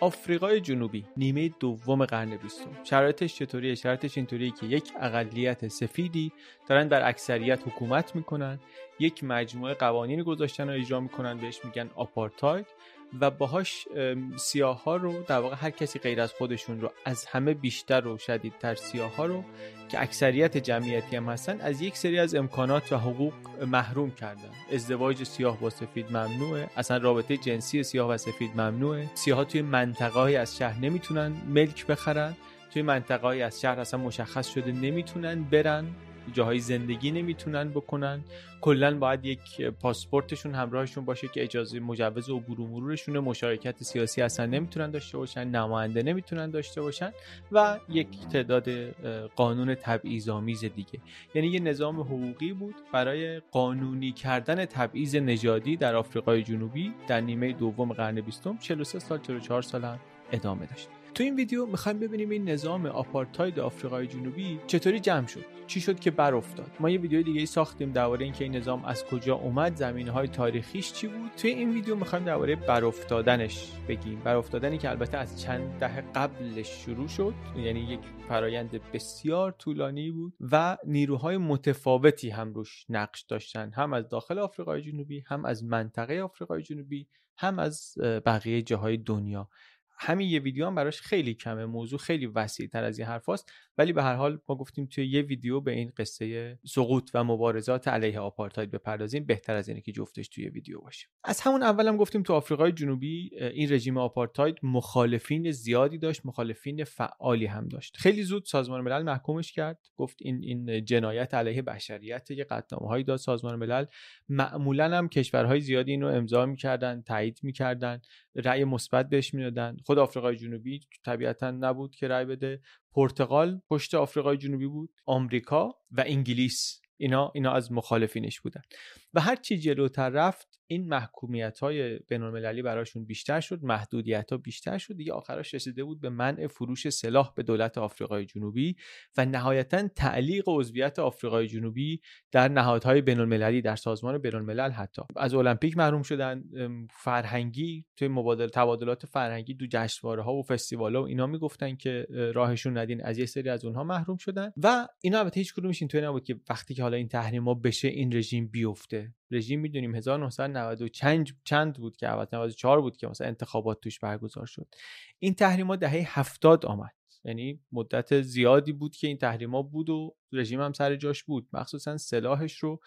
آفریقای جنوبی نیمه دوم قرن بیستم. شرایطش چطوریه؟ شرایطش اینطوریه که یک اقلیت سفیدی دارن بر اکثریت حکومت می‌کنن. یک مجموعه قوانین گذاشتن و اجرا می‌کنن بهش میگن آپارتاید. و باهاش سیاه ها رو در واقع هر کسی غیر از خودشون رو از همه بیشتر و شدیدتر سیاه ها رو که اکثریت جمعیتی هم هستن از یک سری از امکانات و حقوق محروم کردن. ازدواج سیاه با سفید ممنوعه. اصلا رابطه جنسی سیاه و سفید ممنوعه. سیاه توی منطقه از شهر نمی‌تونن ملک بخرن. توی منطقه از شهر اصلا مشخص شده نمی‌تونن برن. جاهای زندگی نمی‌تونن بکنن. کلا باید یک پاسپورتشون همراهشون باشه که اجازه مجوز عبور و مرورشون مشارکت سیاسی اصلا نمی‌تونن داشته باشن نماینده نمی‌تونن داشته باشن و یک تعداد قانون تبعیض‌آمیز دیگه. یعنی یه نظام حقوقی بود برای قانونی کردن تبعیض نژادی در آفریقای جنوبی در نیمه دوم قرن بیستم 43 سال 44 سال هم ادامه داشت. تو این ویدیو می‌خوایم ببینیم این نظام آپارتاید آفریقای جنوبی چطوری جمع شد؟ چی شد که بر افتاد ما یه ویدیو دیگه ای ساختیم درباره اینکه این نظام از کجا اومد زمینه های تاریخیش چی بود. توی این ویدیو می‌خوایم درباره بر افتادنش بگیم. بر افتادنی که البته از چند دهه قبلش شروع شد یعنی یک فرایند بسیار طولانی بود و نیروهای متفاوتی هم روش نقش داشتن. هم از داخل آفریقای جنوبی هم از منطقه آفریقای جنوبی هم از بقیه جاهای دنیا. همین یه ویدیو هم براش خیلی کمه. موضوع خیلی وسیع تر از این حرفاست. ولی به هر حال ما گفتیم توی یه ویدیو به این قصه سقوط و مبارزات علیه آپارتاید بپردازیم. بهتر از اینه که جفتش توی ویدیو باشه از همون اولم گفتیم تو آفریقای جنوبی این رژیم آپارتاید مخالفین زیادی داشت مخالفین فعالی هم داشت. خیلی زود سازمان ملل محکومش کرد. گفت این این جنایت علیه بشریت یه قطعنامه‌هایی داد سازمان ملل. معمولا هم کشورهای زیادی اینو امضا می‌کردن تایید می‌کردن رأی مثبت بهش می‌دادن. خود آفریقای جنوبی طبیعتا نبود که رأی بده. پرتغال پشت آفریقای جنوبی بود آمریکا و انگلیس. اینا اینا از مخالفینش بودن. و هر چی جلوتر رفت این محکومیت های بینالمللی براشون بیشتر شد محدودیت ها بیشتر شد. دیگه آخرش رسیده بود به منع فروش سلاح به دولت آفریقای جنوبی و نهایتا تعلیق عضویت آفریقای جنوبی در نهادهای بینالمللی در سازمان بینالملل حتی. از المپیک محروم شدن فرهنگی توی مبادل تبادلات فرهنگی دو جشنواره ها و فستیوال ها و اینا می‌گفتن که راهشون ندین. از یه سری از اونها محروم شدن. و اینا البته هیچ کدومش اینطوری نبود که وقتی که حالا این تحریما بشه این رژیم بیفته. رژیم می‌دونیم 1990 چند چند بود که 94 بود که مثلا انتخابات توش برگزار شد. این تحریما دهه 70 آمد. یعنی مدت زیادی بود که این تحریما بود و رژیم هم سر جاش بود. مخصوصا سلاحش رو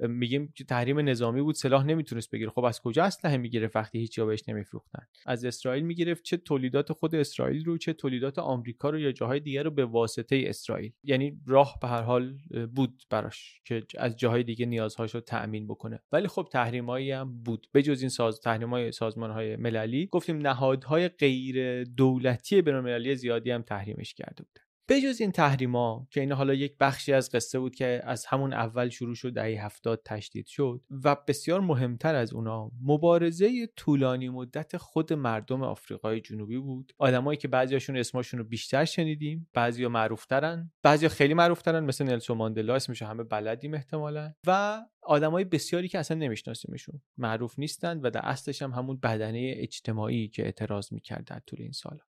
میگیم که تحریم نظامی بود سلاح نمی‌تونست بگیره. خب از کجا اسلحه می‌گرفت وقتی هیچ جا بهش نمیفروختن؟ از اسرائیل می‌گرفت. چه تولیدات خود اسرائیل رو چه تولیدات آمریکا رو یا جاهای دیگر رو به واسطه اسرائیل. یعنی راه به هر حال بود براش که از جاهای دیگه نیازهاش رو تأمین بکنه. ولی خب تحریمایی هم بود. بجز این ساز تحریمای سازمان های مللی گفتیم نهادهای غیر دولتی بین‌المللی زیادی هم تحریمش کرده بودن بجز این تحریما که این حالا یک بخشی از قصه بود که از همون اول شروع شد دهه هفتاد تشدید شد و بسیار مهمتر از اونا مبارزه طولانی مدت خود مردم آفریقای جنوبی بود. آدمایی که بعضیاشون اسمشون رو بیشتر شنیدیم بعضیا معروفترن بعضیا خیلی معروفترن مثل نلسون ماندلا اسمش همه بلدیم احتمالا. و آدمای بسیاری که اصلا نمیشناسیمشون معروف نیستند و در اصلش هم همون بدنه اجتماعی که اعتراض می‌کرد در طول این سالا.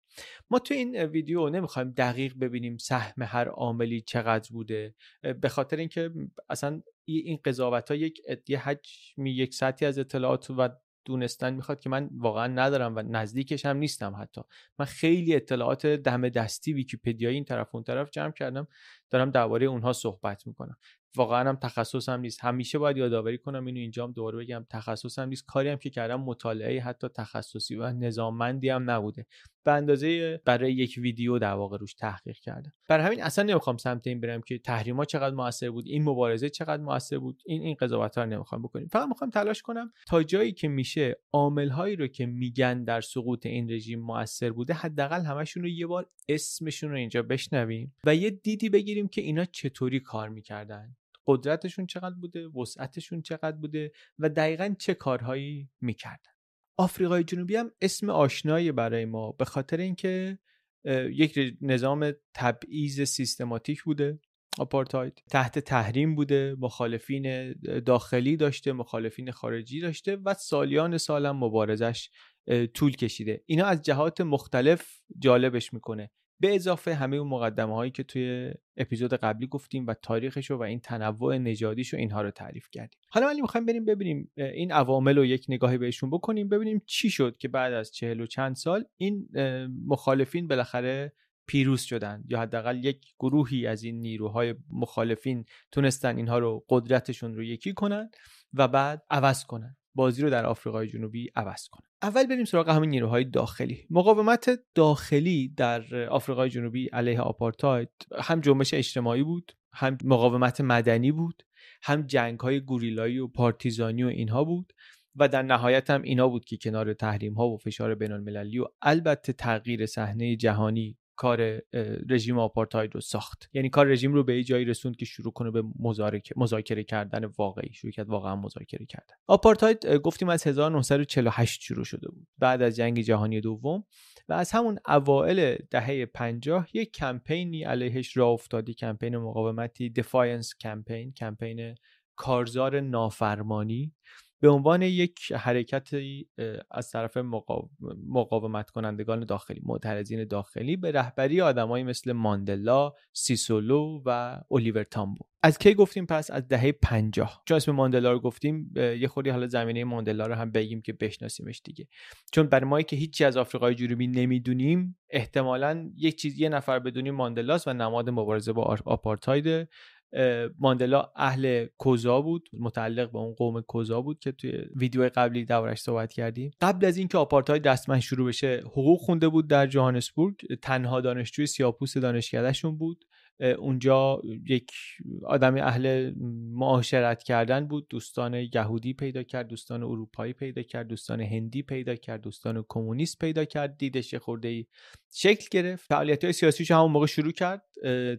ما تو این ویدیو نمی‌خوایم دقیق ببینیم سهم هر عاملی چقدر بوده به خاطر اینکه اصلا این قضاوت ها یک یه حجمی یک سطحی از اطلاعات و دونستن می‌خواد که من واقعا ندارم و نزدیکش هم نیستم حتی. من خیلی اطلاعات دم دستی ویکیپدیایی این طرف اون طرف جمع کردم دارم درباره اونها صحبت می‌کنم. واقعا هم تخصصم نیست. همیشه باید یادآوری کنم اینو اینجا هم دوباره بگم تخصصم نیست. کاری هم که کردم مطالعه حتی تخصصی و نظاممندی هم نبوده. به اندازه برای یک ویدیو در واقع روش تحقیق کردم. برای همین اصلا نمی‌خوام سمت این برم که تحریما چقدر موثر بود این مبارزه چقدر موثر بود این این قضاوت ها نمی‌خوام بکنیم. فقط می‌خوام تلاش کنم تا جایی که میشه عامل هایی رو که میگن در سقوط این رژیم موثر بوده حداقل همشون رو یه بار اسمشون رو اینجا بشنویم و یه دیدی بگیریم که اینا چطوری کار می‌کردن. قدرتشون چقدر بوده؟ وسعتشون چقدر بوده؟ و دقیقا چه کارهایی می‌کردن؟ آفریقای جنوبی هم اسم آشنایی برای ما به خاطر اینکه یک نظام تبعیض سیستماتیک بوده آپارتاید. تحت تحریم بوده مخالفین داخلی داشته مخالفین خارجی داشته و سالیان سالم مبارزش طول کشیده. اینا از جهات مختلف جالبش می‌کنه. به اضافه همه اون مقدمه هایی که توی اپیزود قبلی گفتیم و تاریخش و این تنوع نژادیش و اینها رو تعریف کردیم. حالا ولی می‌خوایم بریم ببینیم این عوامل رو یک نگاهی بهشون بکنیم ببینیم چی شد که بعد از چهل و چند سال این مخالفین بالاخره پیروز شدن یا حداقل یک گروهی از این نیروهای مخالفین تونستن اینها رو قدرتشون رو یکی کنن و بعد عوض کنن. بازی رو در آفریقای جنوبی عوض کنه. اول بریم سراغ همین نیروهای داخلی. مقاومت داخلی در آفریقای جنوبی علیه آپارتاید هم جنبش اجتماعی بود هم مقاومت مدنی بود هم جنگ های گوریلایی و پارتیزانی و اینها بود و در نهایت هم اینا بود که کنار تحریم ها و فشار بین المللی و البته تغییر صحنه جهانی کار رژیم آپارتاید رو ساخت. یعنی کار رژیم رو به یه جایی رسوند که شروع کنه به مذاکره کردن واقعی. شروع کرد واقعا مذاکره کردن. آپارتاید گفتیم از 1948 شروع شده بود. بعد از جنگ جهانی دوم. و از همون اوائل دهه 50 یک کمپینی علیهش راه افتادی کمپین مقاومتی دفاینس کمپین کمپین کارزار نافرمانی. به عنوان یک حرکتی از طرف مقاومت کنندگان داخلی معترضین داخلی به رهبری آدمایی مثل ماندلا، سیسولو و الیور تامبو. از کی گفتیم پس؟ از دهه 50 چون اسم ماندلا رو گفتیم یه خوری حالا زمینه ماندلا رو هم بگیم که بشناسیمش دیگه. چون برای ما که هیچی از آفریقای جنوبی نمی‌دونیم احتمالا یک چیز یه نفر بدونیم ماندلاس و نماد مبارزه با آپارتاید. ماندلا اهل کوزا بود متعلق به اون قوم کوزا بود که توی ویدیو قبلی دورش صحبت کردیم. قبل از اینکه آپارتاید دستمن شروع بشه حقوق خونده بود در جوهانسبورگ. تنها دانشجوی سیاپوس دانشکدهشون بود. اونجا یک آدم اهل معاشرت کردن بود. دوستان یهودی پیدا کرد دوستان اروپایی پیدا کرد دوستان هندی پیدا کرد دوستان کمونیست پیدا کرد. دیدش خورده ای شکل گرفت. فعالیت های سیاسیش همون موقع شروع کرد.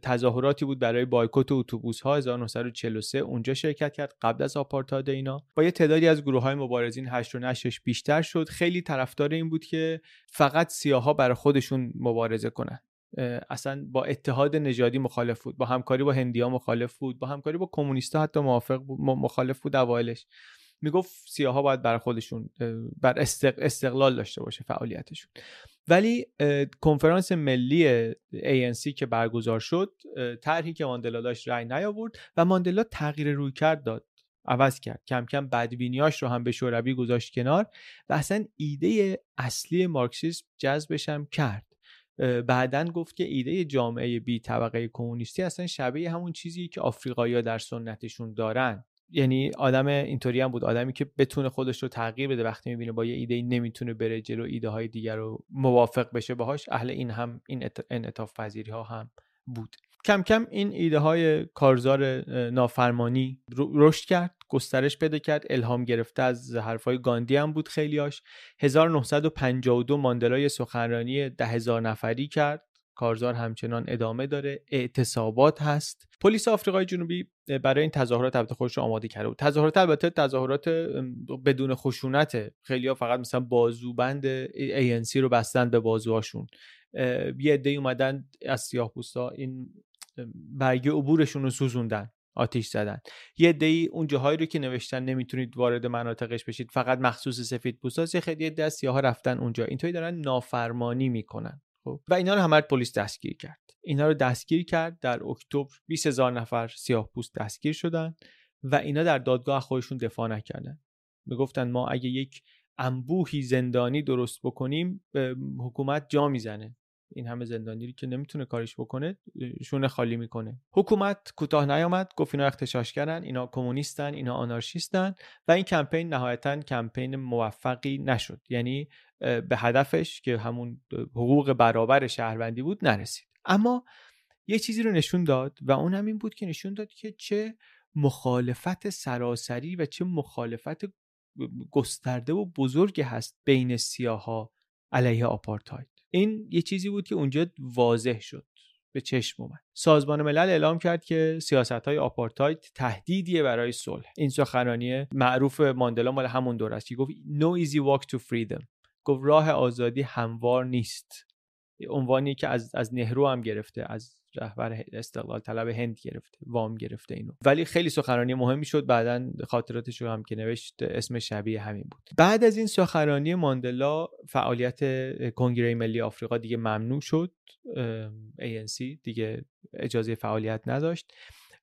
تظاهراتی بود برای بایکوت اتوبوس ها 1943 اونجا شرکت کرد قبل از آپارتاید اینا. با یه تعدادی از گروه های مبارزین هشت و بیشتر شد. خیلی طرفدار این بود که فقط سیاها برای خودشون مبارزه کنن. اصلا با اتحاد نژادی مخالف بود با همکاری با هندیا مخالف بود با همکاری با کمونیستا حتی موافق بود مخالف بود اوایلش. می‌گفت سیاها باید بر خودشون بر استقلال داشته باشه فعالیتشون. ولی کنفرانس ملی ANC که برگزار شد طرحی که ماندلا داشت رأی نیاورد و ماندلا تغییر روی کرد داد عوض کرد. کم کم بدبینیاش رو هم به شوروی گذاشت کنار و اصلا ایده اصلی مارکسیسم جذبش هم کرد. بعدا گفت که ایده جامعه بی طبقه کمونیستی اصلا شبیه همون چیزی که آفریقایی‌ها در سنتشون دارن. یعنی آدم اینطوری هم بود. آدمی که بتونه خودش رو تغییر بده وقتی می‌بینه با یه ایده نمی‌تونه بره جلو ایده های دیگر رو موافق بشه باهاش اهل این هم این انعطاف پذیری ها هم بود. کم کم این ایده های کارزار نافرمانی رشد کرد. گسترش پیدا کرد الهام گرفته از حرفای گاندی هم بود خیلیاش 1952 ماندلا سخنرانی ده هزار نفری کرد. کارزار همچنان ادامه داره. اعتصابات هست. پلیس آفریقای جنوبی برای این تظاهرات البته خودش رو آماده کرده بود. تظاهرات البته تظاهرات بدون خشونت. خیلی ها فقط مثلا بازوبند ANC رو بستن به بازوهاشون. یه عده اومدن از سیاه این برگه عبورشون رو سوزوندن. آتیش زدن. یه دی اون جاهایی رو که نوشتن نمی‌تونید وارد مناطقش بشید فقط مخصوص سفید پوستا خیلی دست ها رفتن اونجا. اینطوری دارن نافرمانی می‌کنن خب؟ و اینا رو همه پلیس دستگیر کرد. اینا رو دستگیر کرد در اکتبر 20 هزار نفر سیاه پوست دستگیر شدن و اینا در دادگاه خودشون دفاع نکردن. می‌گفتن ما اگه یک انبوهی زندانی درست بکنیم حکومت جا می‌زنه. این همه زندانی که نمی‌تونه کارش بکنه شونه خالی می‌کنه. حکومت کوتاه نیامد گفت اینا اختشاش کردن اینا کمونیستن اینا آنارشیستن و این کمپین نهایتا کمپین موفقی نشد. یعنی به هدفش که همون حقوق برابر شهروندی بود نرسید. اما یه چیزی رو نشون داد و اون هم این بود که نشون داد که چه مخالفت سراسری و چه مخالفت گسترده و بزرگی هست بین سیاها علیه آپارتاید. این یه چیزی بود که اونجا واضح شد به چشم اومد. سازمان ملل اعلام کرد که سیاست های آپارتاید تهدیدیه برای صلح. این سخنرانی معروف ماندلا مال همون دور است که گفت no easy walk to freedom. گفت راه آزادی هموار نیست. عنوانی که از از نهرو هم گرفته از رهبر استقلال طلب هند گرفته وام گرفته اینو. ولی خیلی سخنرانی مهمی شد بعدا خاطراتش رو هم که نوشت اسم شبیه همین بود. بعد از این سخنرانی ماندلا فعالیت کنگره ملی آفریقا دیگه ممنوع شد ANC دیگه اجازه فعالیت نداشت.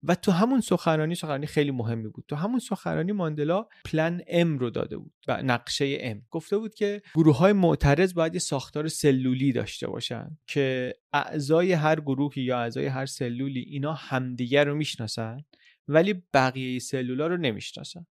و تو همون سخنرانی سخنرانی خیلی مهمی بود. تو همون سخنرانی ماندلا پلن ام رو داده بود و نقشه ام. گفته بود که گروه های معترض باید یه ساختار سلولی داشته باشن که اعضای هر گروهی یا اعضای هر سلولی اینا همدیگر رو می‌شناسن ولی بقیه سلولا رو نمی‌شناسن.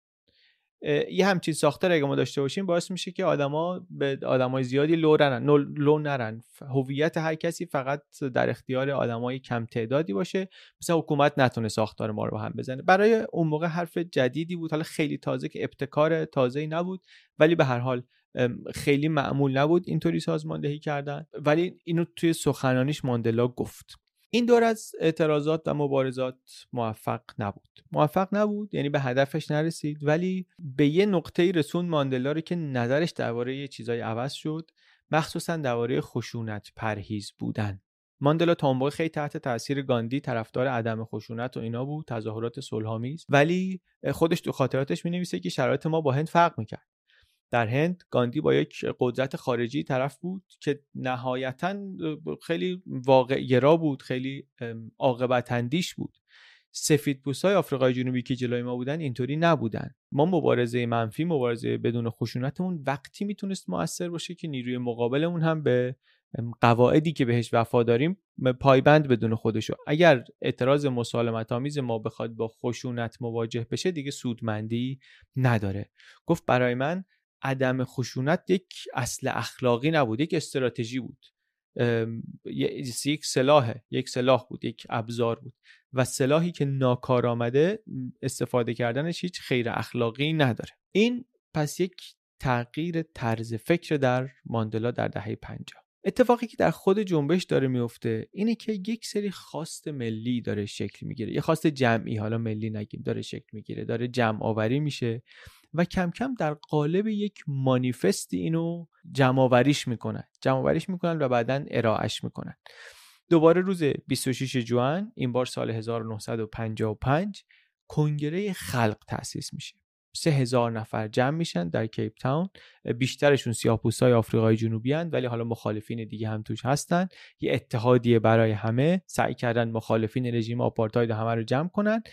یه همچین ساختار اگه ما داشته باشیم باعث میشه که آدما به آدمای زیادی لو نرن لو نرن. هویت هر کسی فقط در اختیار آدمای کم تعدادی باشه. مثلا حکومت نتونه ساختار ما رو هم بزنه. برای اون موقع حرف جدیدی بود. حالا خیلی تازه که ابتکار تازه‌ای نبود ولی به هر حال خیلی معمول نبود اینطوری سازماندهی کردن. ولی اینو توی سخنرانیش ماندلا گفت. این دور از اعتراضات و مبارزات موفق نبود. موفق نبود یعنی به هدفش نرسید ولی به یه نقطه رسون ماندلا رو که نظرش درباره یه چیزای عوض شد مخصوصا درباره خشونت پرهیز بودن. ماندلا تا موقع خیلی تحت تاثیر گاندی طرفدار عدم خشونت و اینا بود تظاهرات صلحآمیز ولی خودش تو خاطراتش می که شرایط ما با هند فرق می‌کرد. در هند گاندی با یک قدرت خارجی طرف بود که نهایتا خیلی واقع گرا بود خیلی عاقبت اندیش بود. سفید های آفریقای جنوبی که جلوی ما بودن اینطوری نبودن. ما مبارزه منفی مبارزه بدون خشونتمون وقتی می‌تونست موثر باشه که نیروی مقابلمون هم به قواعدی که بهش وفاداریم پایبند بدون خودشو اگر اعتراض مسالمت آمیز ما بخواد با خشونت مواجه بشه دیگه سودمندی نداره. گفت برای من عدم خشونت یک اصل اخلاقی نبود یک استراتژی بود. یک سلاح یک سلاح بود یک ابزار بود. و سلاحی که ناکار آمده استفاده کردنش هیچ خیر اخلاقی نداره. این پس یک تغییر طرز فکر در ماندلا در دهه 50 اتفاقی که در خود جنبش داره میفته اینه که یک سری خواست ملی داره شکل می‌گیره. یه خواست جمعی حالا ملی نگیم داره شکل می‌گیره داره جمع آوری میشه. و کم کم در قالب یک مانیفست اینو جمع آوریش می‌کنن. جمع آوریش می‌کنن و بعدا ارائهش می‌کنن. دوباره روز 26 جوان این بار سال 1955 کنگره خلق تأسیس میشه. سه هزار نفر جمع میشن در کیپ تاون. بیشترشون سیاه های آفریقای جنوبی هن ولی حالا مخالفین دیگه هم توش هستن. یه اتحادیه برای همه. سعی کردن مخالفین رژیم آپارتاید همه رو جمع کنن.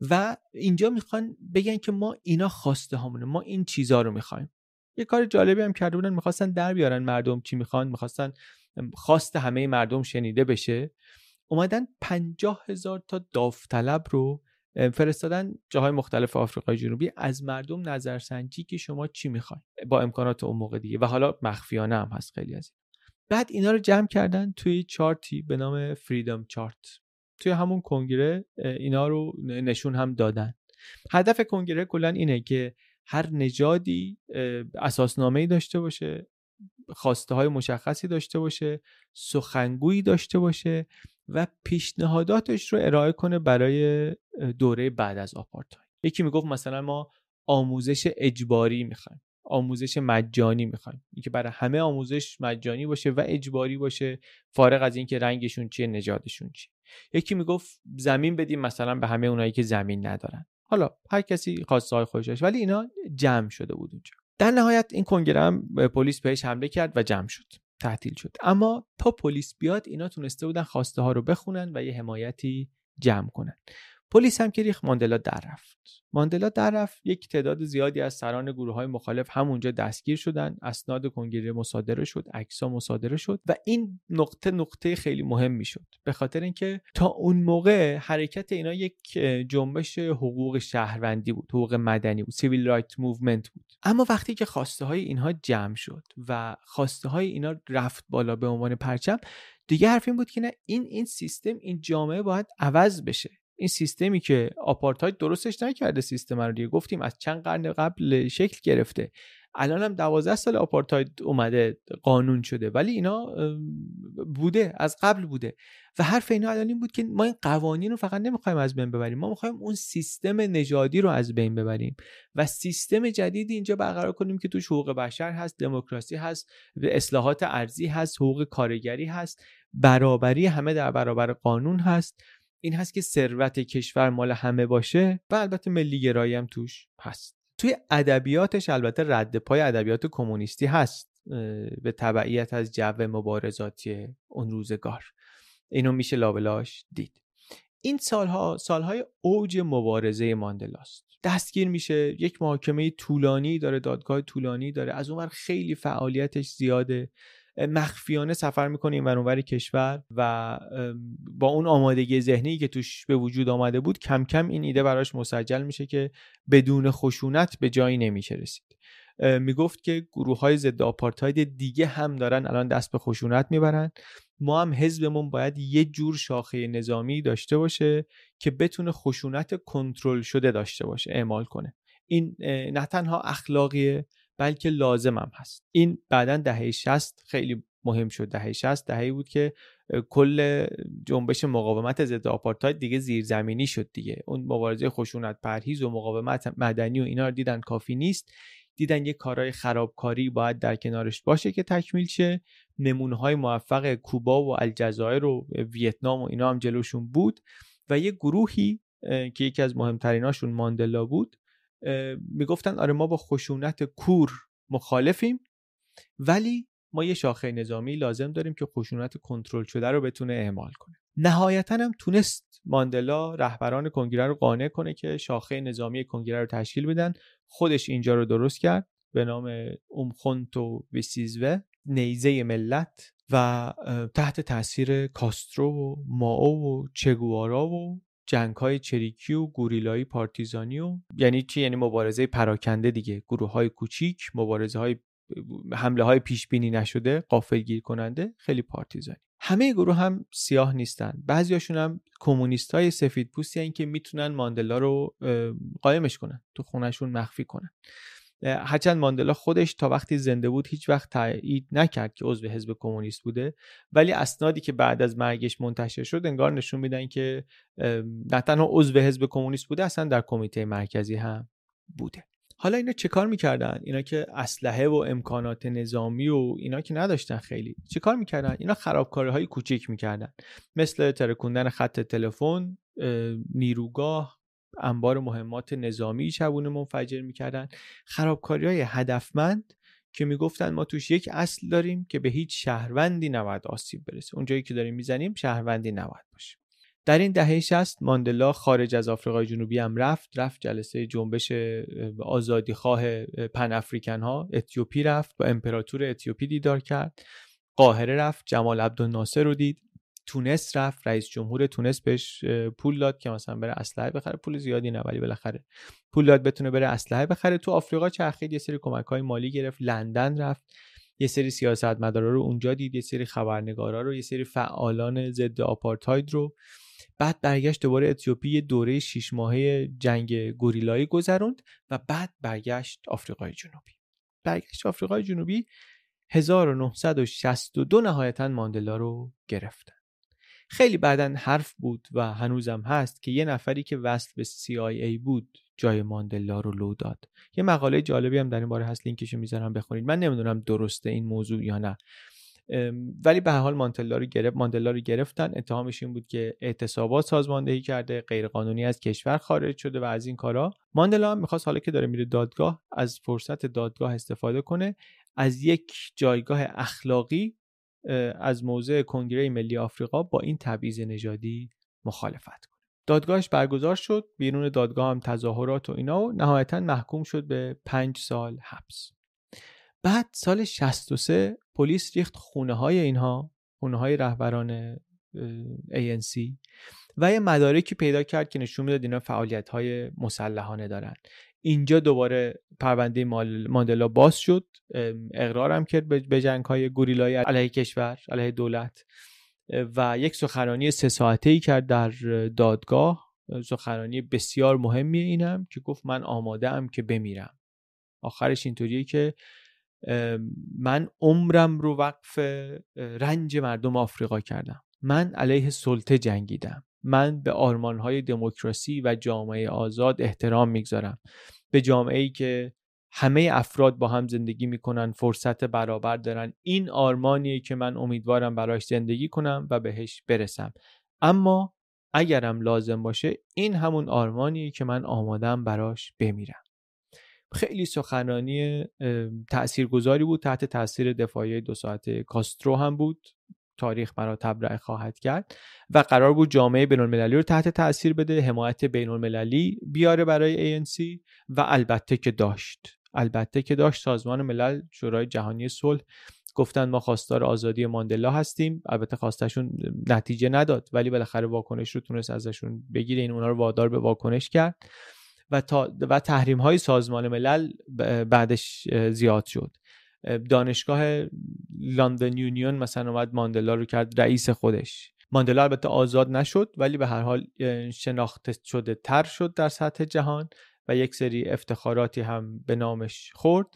و اینجا می‌خوان بگن که ما اینا خواسته همونه ما این چیزا رو می‌خوایم. یه کار جالبی هم کرده بودن می‌خواستن در بیارن مردم چی می‌خوان می‌خواستن خواست همه مردم شنیده بشه. اومدن پنجاه هزار تا داوطلب رو فرستادن جاهای مختلف آفریقای جنوبی. از مردم نظرسنجی که شما چی می‌خواین با امکانات اون موقع دیگه. و حالا مخفیانه هم هست خیلی از این. بعد اینا رو جمع کردن توی چارتی به نام فریدم چارت توی همون کنگره اینا رو نشون هم دادن. هدف کنگره کلا اینه که هر نژادی اساسنامه ای داشته باشه خواسته های مشخصی داشته باشه سخنگویی داشته باشه و پیشنهاداتش رو ارائه کنه برای دوره بعد از آپارتاید. یکی می‌گفت مثلا ما آموزش اجباری می‌خوایم. آموزش مجانی می‌خوایم. اینکه برای همه آموزش مجانی باشه و اجباری باشه فارغ از اینکه رنگشون چیه نژادشون چیه. یکی می‌گفت زمین بدیم مثلا به همه اونایی که زمین ندارن. حالا هر کسی خواسته های خودش ولی اینا جمع شده بود اونجا. در نهایت این کنگره هم پلیس بهش حمله کرد و جمع شد. تعطیل شد. اما تا پلیس بیاد اینا تونسته بودن خواسته ها رو بخونن و یه حمایتی جمع کنن. پلیس هم که ریخ ماندلا در رفت. ماندلا در رفت یک تعداد زیادی از سران گروه های مخالف همونجا دستگیر شدن اسناد کنگره مصادره شد عکس‌ها مصادره شد و این نقطه نقطه خیلی مهم شد به خاطر اینکه تا اون موقع حرکت اینا یک جنبش حقوق شهروندی بود حقوق مدنی بود civil right movement بود. اما وقتی که خواسته های اینها جمع شد و خواسته های اینا رفت بالا به عنوان پرچم دیگه حرف این بود که نه این این سیستم این جامعه باید عوض بشه. این سیستمی که آپارتاید درستش نکرده سیستم رو دیگه. گفتیم از چند قرن قبل شکل گرفته. الان هم دوازده سال آپارتاید اومده قانون شده. ولی اینا بوده از قبل بوده. و حرف اینا الان این بود که ما این قوانین رو فقط نمی‌خوایم از بین ببریم. ما می‌خوایم اون سیستم نژادی رو از بین ببریم. و سیستم جدیدی اینجا برقرار کنیم که توش حقوق بشر هست دموکراسی هست اصلاحات ارزی هست حقوق کارگری هست برابری همه در برابر قانون هست. این هست که ثروت کشور مال همه باشه و البته ملی گرایی هم توش هست. توی ادبیاتش البته رد پای ادبیات کمونیستی هست به تبعیت از جو مبارزاتی اون روزگار. اینو میشه لابلاش دید. این سالها سالهای اوج مبارزه ماندلاست. دستگیر میشه یک محاکمه طولانی داره دادگاه طولانی داره از اونور خیلی فعالیتش زیاده. مخفیانه سفر می‌کنه این ورانور کشور و با اون آمادگی ذهنی که توش به وجود آمده بود کم کم این ایده براش مسجل میشه که بدون خشونت به جایی نمیشه رسید. می‌گفت که گروه های ضد آپارتاید دیگه هم دارن الان دست به خشونت می‌برن. ما هم حزبمون باید یه جور شاخه نظامی داشته باشه که بتونه خشونت کنترل شده داشته باشه اعمال کنه. این نه تنها اخلاقیه بلکه لازم هم هست. این بعدا دهه 60 خیلی مهم شد. دهه 60 دهه بود که کل جنبش مقاومت ضد آپارتاید دیگه زیرزمینی شد دیگه. اون مبارزه خشونت پرهیز و مقاومت مدنی و اینا رو دیدن کافی نیست. دیدن یه کارهای خرابکاری باید در کنارش باشه که تکمیل شه. نمونه های موفق کوبا و الجزایر و ویتنام و اینا هم جلوشون بود و یه گروهی که یکی از مهمتریناشون ماندلا بود می‌گفتن آره ما با خشونت کور مخالفیم ولی ما یه شاخه نظامی لازم داریم که خشونت کنترل شده رو بتونه اعمال کنه. نهایتا هم تونست ماندلا رهبران کنگره رو قانع کنه که شاخه نظامی کنگره رو تشکیل بدن. خودش اینجا رو درست کرد به نام اومخونتو ویسیزوه نیزه ملت و تحت تاثیر کاسترو و ماو و چگوارا و جنگ های چریکی و گوریلایی پارتیزانی و یعنی چی؟ یعنی مبارزه پراکنده دیگه. گروه های کوچیک مبارزه های حمله های پیش بینی نشده قافل گیر کننده خیلی پارتیزانی. همه گروه هم سیاه نیستن. بعضیاشون هم کمونیست های سفید پوستی که می‌تونن ماندلا رو قایمش کنن تو خونشون مخفی کنن. هرچند ماندلا خودش تا وقتی زنده بود هیچ وقت تایید نکرد که عضو حزب کمونیست بوده ولی اسنادی که بعد از مرگش منتشر شد انگار نشون میدن که نه تنها عضو حزب کمونیست بوده اصلا در کمیته مرکزی هم بوده. حالا اینا چه کار می‌کردن؟ اینا که اسلحه و امکانات نظامی و اینا که نداشتن خیلی. چه کار می‌کردن؟ اینا خرابکاری های کوچیک می‌کردن. مثل ترکوندن خط تلفن نیروگاه انبار مهمات نظامی شبونه منفجر می‌کردن. خرابکاری های هدفمند که می‌گفتن ما توش یک اصل داریم که به هیچ شهروندی نباید آسیب برسه. اونجایی که داریم می‌زنیم شهروندی نباید باشه. در این دهه 60 ماندلا خارج از آفریقای جنوبی هم رفت رفت جلسه جنبش آزادی خواه پن افریکن ها اتیوپی رفت با امپراتور اتیوپی دیدار کرد. قاهره رفت جمال عبدالناصر رو دید. تونس رفت رئیس جمهور تونس بهش پول داد که مثلا بره اسلحه بخره. پول زیادی نه ولی بالاخره پول داد بتونه بره اسلحه بخره. تو آفریقا چرخید یه سری کمک های مالی گرفت لندن رفت یه سری سیاستمدارا رو اونجا دید یه سری خبرنگارا رو یه سری فعالان ضد آپارتاید رو. بعد برگشت دوباره اتیوپی یه دوره شیش ماهه جنگ گوریلایی گذروند و بعد برگشت آفریقای جنوبی. برگشت آفریقای جنوبی 1962 نهایتا ماندلا رو گرفتن خیلی بعدا حرف بود و هنوزم هست که یه نفری که وصل به CIA بود جای ماندلا رو لو داد. یه مقاله جالبی هم در این باره هست لینکشو می‌ذارم بخونید. من نمی‌دونم درسته این موضوع یا نه. ولی به حال ماندلا رو گرفت ماندلا رو گرفتن. اتهامش این بود که اعتصابات سازماندهی کرده غیرقانونی از کشور خارج شده و از این کارا. ماندلا هم می‌خواست حالا که داره میره دادگاه از فرصت دادگاه استفاده کنه. از یک جایگاه اخلاقی از موضع کنگره ملی آفریقا با این تبعیض نژادی مخالفت کنه. دادگاهش برگزار شد بیرون دادگاه هم تظاهرات و اینا و نهایتا محکوم شد به پنج سال حبس. بعد سال 63 پلیس ریخت خونه های اینها خونه های رهبران ANC و یه مدارکی پیدا کرد که نشون می‌داد اینا فعالیت های مسلحانه دارن. اینجا دوباره پرونده ماندلا باز شد اقرارم کرد به جنگ های گوریلای علیه کشور علیه دولت. و یک سخنرانی سه ساعته ای کرد در دادگاه. سخنرانی بسیار مهمی اینم که گفت من آماده ام که بمیرم. آخرش اینطوریه که من عمرم رو وقف رنج مردم آفریقا کردم. من علیه سلطه جنگیدم. من به آرمانهای دموکراسی و جامعه آزاد احترام می‌گذارم. به جامعه ای که همه افراد با هم زندگی می‌کنن فرصت برابر دارن. این آرمانیه که من امیدوارم براش زندگی کنم و بهش برسم. اما اگرم لازم باشه این همون آرمانیه که من آمادم براش بمیرم. خیلی سخنرانی تاثیرگذاری بود تحت تاثیر دفاعی دو ساعته کاسترو هم بود. تاریخ مرا تبرئه خواهد کرد و قرار بود جامعه بین المللی رو تحت تاثیر بده حمایت بین المللی بیاره برای ANC و البته که داشت. البته که داشت. سازمان ملل شورای جهانی صلح گفتن ما خواستار آزادی ماندلا هستیم. البته خواستشون نتیجه نداد ولی بالاخره واکنش رو تونست ازشون بگیره. این اونا رو وادار به واکنش کرد و, تا و تحریم های سازمان ملل بعدش زیاد شد. دانشگاه لندن یونیون مثلا اومد ماندلا رو کرد رئیس خودش. ماندلا البته آزاد نشد ولی به هر حال شناخته شده تر شد در سطح جهان و یک سری افتخاراتی هم به نامش خورد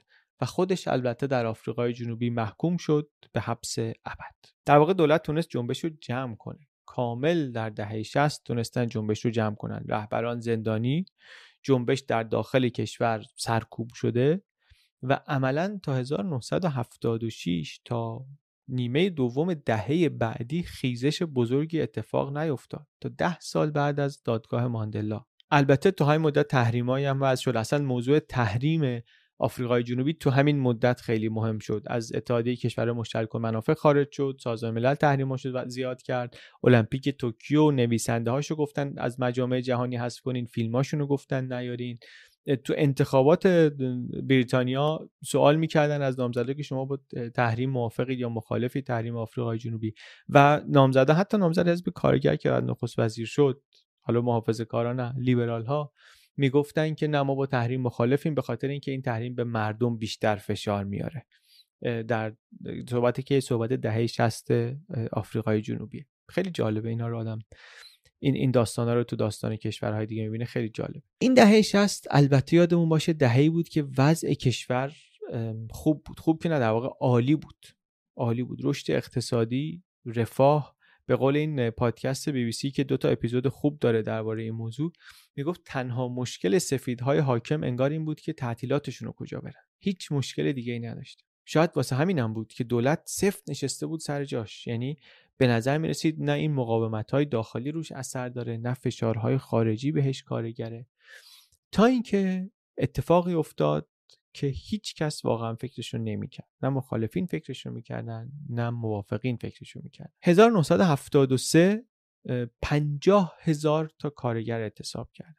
و خودش البته در آفریقای جنوبی محکوم شد به حبس ابد. در واقع دولت تونست جنبش رو جمع کنه. کامل در دهه 60 تونستن جنبش رو جمع کنن. رهبران زندانی جنبش در داخل کشور سرکوب شده. و عملا تا 1976 تا نیمه دوم دهه بعدی خیزش بزرگی اتفاق نیفتاد. تا ده سال بعد از دادگاه ماندلا. البته تو های مدت تحریمایی هم وضع شد. اصلا موضوع تحریم آفریقای جنوبی تو همین مدت خیلی مهم شد. از اتحادیه کشور مشترک و منافع خارج شد سازمان ملل تحریم شد و زیاد کرد. المپیک توکیو نویسنده هاشو گفتن از مجامع جهانی حذف کنین فیلماشون رو گفتن نیارین. تو انتخابات بریتانیا سوال می‌کردن از نامزده که شما با تحریم موافقید یا مخالفی تحریم آفریقای جنوبی. و نامزده حتی نامزد حزب کارگر که نخست وزیر شد حالا محافظه کارا نه لیبرال ها می‌گفتن که نه ما با تحریم مخالفیم به خاطر اینکه این تحریم به مردم بیشتر فشار میاره. در صحبتی که صحبت دهه 60 آفریقای جنوبی. خیلی جالبه اینا رو آدم این این داستانا رو تو داستان کشورهای دیگه می‌بینه خیلی جالب این دهه 60 البته یادمون باشه دهه‌ای بود که وضع کشور خوب بود. خوب که نه در واقع عالی بود. عالی بود. رشد اقتصادی رفاه. به قول این پادکست بی بی سی که دو تا اپیزود خوب داره درباره این موضوع می‌گفت تنها مشکل سفیدهای حاکم انگار این بود که تعطیلاتشون رو کجا برن. هیچ مشکل دیگه ای نداشت. شاید واسه همینم بود که دولت سفت نشسته بود سر جاش. یعنی به نظر می رسید نه این مقاومت های داخلی روش اثر داره نه فشارهای خارجی بهش کارگره. تا اینکه اتفاقی افتاد که هیچ کس واقعا فکرشو نمی‌کرد. نه مخالفین فکرشو می‌کردن نه موافقین فکرشو می‌کردن. 1973 پنجاه هزار تا کارگر اعتصاب کردن.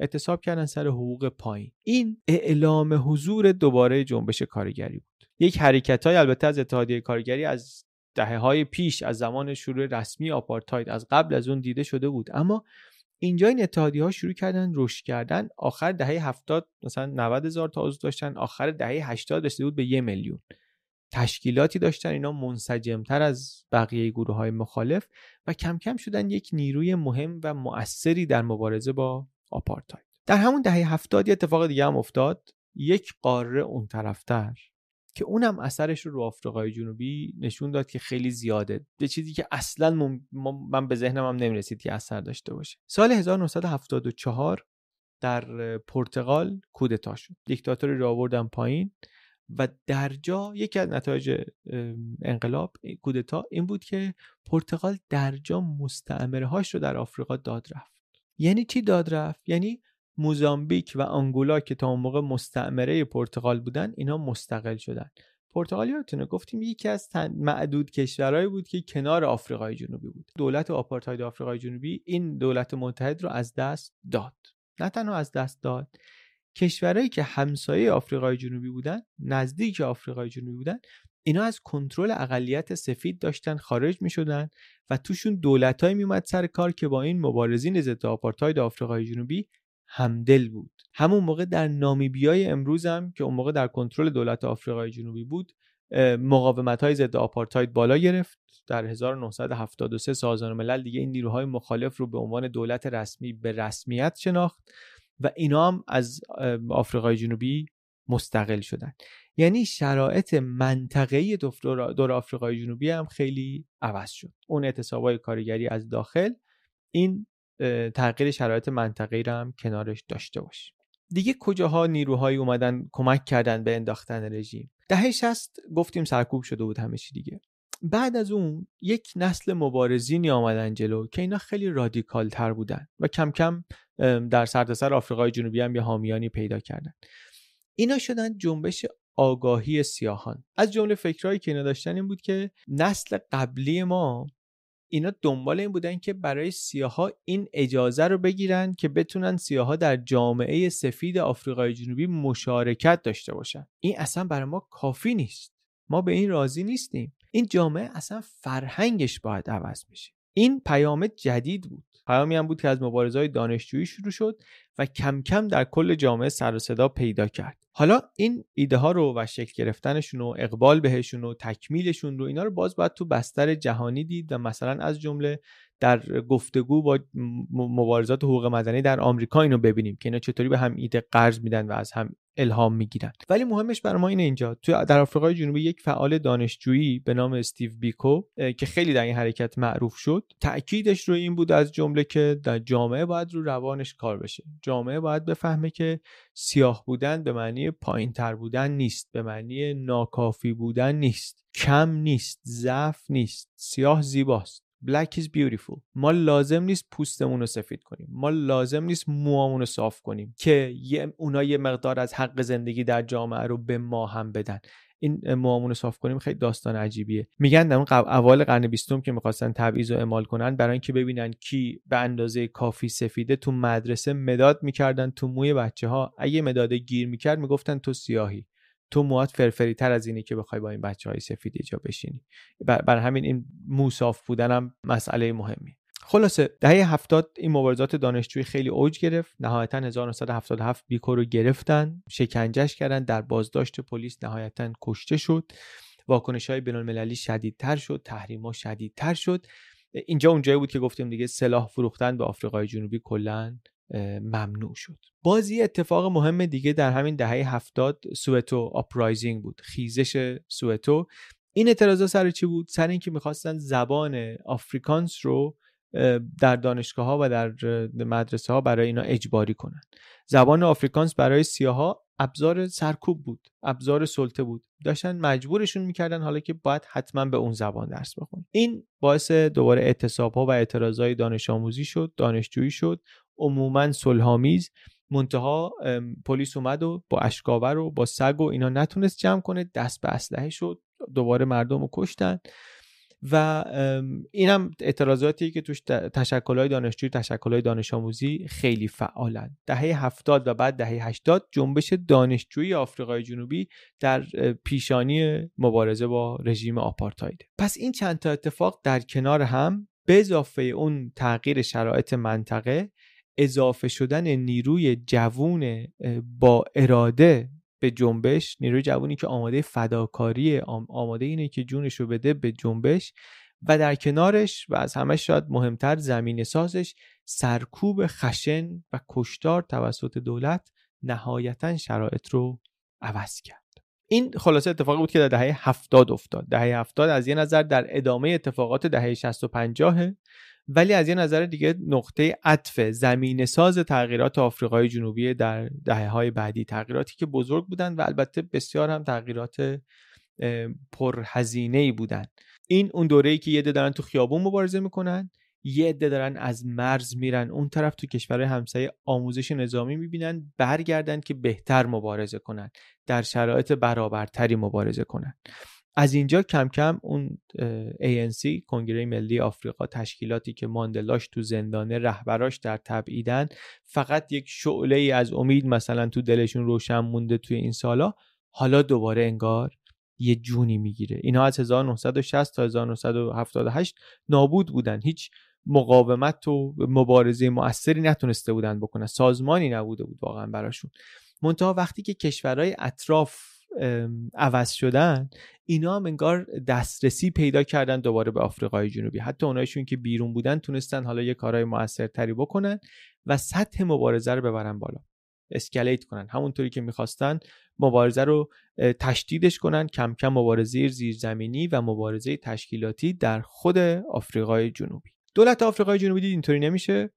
اعتصاب کردن سر حقوق پایین. این اعلام حضور دوباره جنبش کارگری بود. یک حرکت های البته از اتحادیه کارگری از دهه های پیش از زمان شروع رسمی آپارتاید از قبل از اون دیده شده بود. اما اینجا این اتحادی ها شروع کردن رشد کردن آخر دهه 70 مثلا 90 هزار تا عضو داشتن آخر دهه 80 رسیده بود به یه میلیون. تشکیلاتی داشتن اینا منسجمتر از بقیه گروه های مخالف و کم کم شدن یک نیروی مهم و مؤثری در مبارزه با آپارتاید. در همون دهه 70 یه اتفاق دیگه هم افتاد. یک قاره اون طرفتر. که اونم اثرش رو رو آفریقای جنوبی نشون داد که خیلی زیاده. به چیزی که اصلا من به ذهنم هم نمی‌رسید که اثر داشته باشه. سال 1974 در پرتغال کودتا شد. دیکتاتوری رو آوردن پایین و در جا یکی از نتایج انقلاب کودتا این بود که پرتغال در جا مستعمره هاش رو در آفریقا داد رفت. یعنی چی داد رفت؟ یعنی موزامبیک و آنگولا که تا اون موقع مستعمره پرتغال بودن اینا مستقل شدن. پرتغال یادتونه گفتیم یکی از معدود کشورهایی بود که کنار آفریقای جنوبی بود. دولت آپارتاید آفریقای جنوبی این دولت متحد رو از دست داد. نه تنها از دست داد کشورهایی که همسایه آفریقای جنوبی بودن نزدیک آفریقای جنوبی بودن اینا از کنترل اقلیت سفید داشتن خارج می شدن و توشون دولتایی می اومد سر کار که با این مبارزین ضد آپارتاید آفریقای جنوبی همدل بود. همون موقع در نامیبیای امروز هم که اون موقع در کنترل دولت آفریقای جنوبی بود مقاومت های ضد آپارتاید بالا گرفت. در 1973 سازمان ملل دیگه این نیروهای مخالف رو به عنوان دولت رسمی به رسمیت شناخت و اینا هم از آفریقای جنوبی مستقل شدن. یعنی شرایط منطقه‌ای دور آفریقای جنوبی هم خیلی عوض شد. اون اعتصابای کارگری از داخل این تغییر شرایط منطقه‌ای رو هم کنارش داشته باشه دیگه کجاها نیروهایی اومدن کمک کردن به انداختن رژیم؟ دهه 60 گفتیم سرکوب شده بود همه چی دیگه. بعد از اون یک نسل مبارزینی آمدن جلو که اینا خیلی رادیکال تر بودن و کم کم در سرتاسر آفریقای جنوبی هم یه حامیانی پیدا کردن. اینا شدن جنبش آگاهی سیاهان. از جمله فکرهایی که اینا داشتن این بود که نسل قبلی ما اینا دنبال این بودن که برای سیاها این اجازه رو بگیرن که بتونن سیاها در جامعه سفید آفریقای جنوبی مشارکت داشته باشن. این اصلا برای ما کافی نیست. ما به این راضی نیستیم. این جامعه اصلا فرهنگش باید عوض بشه. این پیام جدید بود. پیامی هم بود که از مبارزهای دانشجویی شروع شد و کم کم در کل جامعه سر و صدا پیدا کرد. حالا این ایده ها رو و شکل گرفتنشون و اقبال بهشون و تکمیلشون رو اینا رو باز باید تو بستر جهانی دید و مثلا از جمله در گفتگو با مبارزات حقوق مدنی در آمریکا اینو ببینیم که اینا چطوری به هم ایده قرض میدن و از هم الهام می‌گیرن. ولی مهمش برای ما اینه اینجا. تو در آفریقای جنوبی یک فعال دانشجویی به نام استیو بیکو که خیلی در این حرکت معروف شد تاکیدش رو این بود از جمله که در جامعه باید رو روانش کار بشه. جامعه باید بفهمه که سیاه بودن به معنی پایین تر بودن نیست به معنی ناکافی بودن نیست. کم نیست ضعف نیست. سیاه زیباست. Black is beautiful. ما لازم نیست پوستمون رو سفید کنیم. ما لازم نیست موامون رو صاف کنیم که یه اونا یه مقدار از حق زندگی در جامعه رو به ما هم بدن. این موامون رو صاف کنیم خیلی داستان عجیبیه. میگن در اون اول قرن بیستم که می‌خواستن تبعیض و اعمال کنن برای اینکه ببینن کی به اندازه کافی سفیده تو مدرسه مداد می‌کردن تو موی بچه ها اگه مداد گیر می‌کرد می‌گفتن تو سیاهی. تو موات فرفری تر از اینی که بخوای با این بچه های سفید اینجا بشینی. بر همین این موصاف بودن هم مسئله مهمی. خلاصه دهه هفتاد این مبارزات دانشجویی خیلی اوج گرفت. نهایتا 1977 بیکو رو گرفتن شکنجش کردن در بازداشت پلیس نهایتا کشته شد. واکنش های بین شدیدتر شد تحریم ها شدیدتر شد. اینجا اونجایی بود که گفتیم دیگه سلاح فروختن به آفریقای جنوبی کلا ممنوع شد. باز یه اتفاق مهم دیگه در همین دهه هفتاد Soweto Uprising بود خیزش سوئتو. این اعتراضا سر چی بود؟ سر اینکه می‌خواستن زبان آفریکانس رو در دانشگاه ها و در مدرسه ها برای اینا اجباری کنن. زبان آفریکانس برای سیاها ابزار سرکوب بود ابزار سلطه بود. داشتن مجبورشون می‌کردن حالا که باید حتما به اون زبان درس بخونن این باعث دوباره اعتصاب ها و اعتراضای دانش آموزی شد دانشجویی شد. عموما صلحآمیز. منتها پلیس اومد و با اشکاور و با سگ و اینا نتونست جمع کنه. دست به اسلحه شد. دوباره مردم رو کشتن. و اینم اعتراضاتی که توش تشکلهای دانشجوی تشکلهای دانش آموزی خیلی فعالن. دهه هفتاد و بعد دهه هشتاد جنبش دانشجویی آفریقای جنوبی در پیشانی مبارزه با رژیم آپارتاید. پس این چند تا اتفاق در کنار هم به اضافه اون تغییر شرایط منطقه اضافه شدن نیروی جوون با اراده به جنبش نیروی جوونی که آماده فداکاری آماده اینه که جونش رو بده به جنبش و در کنارش و از همه شاید مهمتر زمین سازش سرکوب خشن و کشتار توسط دولت نهایتا شرایط رو عوض کرد. این خلاصه اتفاقی بود که در دهه 70 افتاد. دهه 70 از یه نظر در ادامه اتفاقات دهه 60 و 50 ولی از یه نظر دیگه نقطه عطف زمین ساز تغییرات آفریقای جنوبی در دهه های بعدی. تغییراتی که بزرگ بودن و البته بسیار هم تغییرات پرهزینه ای بودن. این اون دوره ای که یه دارن تو خیابون مبارزه می‌کنن یه عده دارن از مرز میرن. اون طرف تو کشورهای همسایه آموزش نظامی می‌بینن برگردن که بهتر مبارزه کنن. در شرایط برابرتری مبارزه کنن. از اینجا کم کم اون ANC کنگره ملی آفریقا تشکیلاتی که ماندلاش تو زندانه رهبراش در تبعیدن فقط یک شعله ای از امید مثلا تو دلشون روشن مونده توی این سالا. حالا دوباره انگار یه جونی می‌گیره. اینها از 1960 تا 1978 نابود بودن. هیچ مقاومت و مبارزه موثری نتونسته بودن بکنن. سازمانی نبوده بود واقعا براشون. منتها وقتی که کشورهای اطراف عوض شدن اینا هم انگار دسترسی پیدا کردن دوباره به آفریقای جنوبی. حتی اونایشون که بیرون بودن تونستن حالا یه کارهای موثرتری بکنن و سطح مبارزه رو ببرن بالا. اسکلیت کنن. همونطوری که می‌خواستن مبارزه رو تشدیدش کنن کم کم مبارزه زیرزمینی و مبارزه تشکیلاتی در خود آفریقای جنوبی. دولت آفریقای جنوبی دید اینطوری نمیشه؟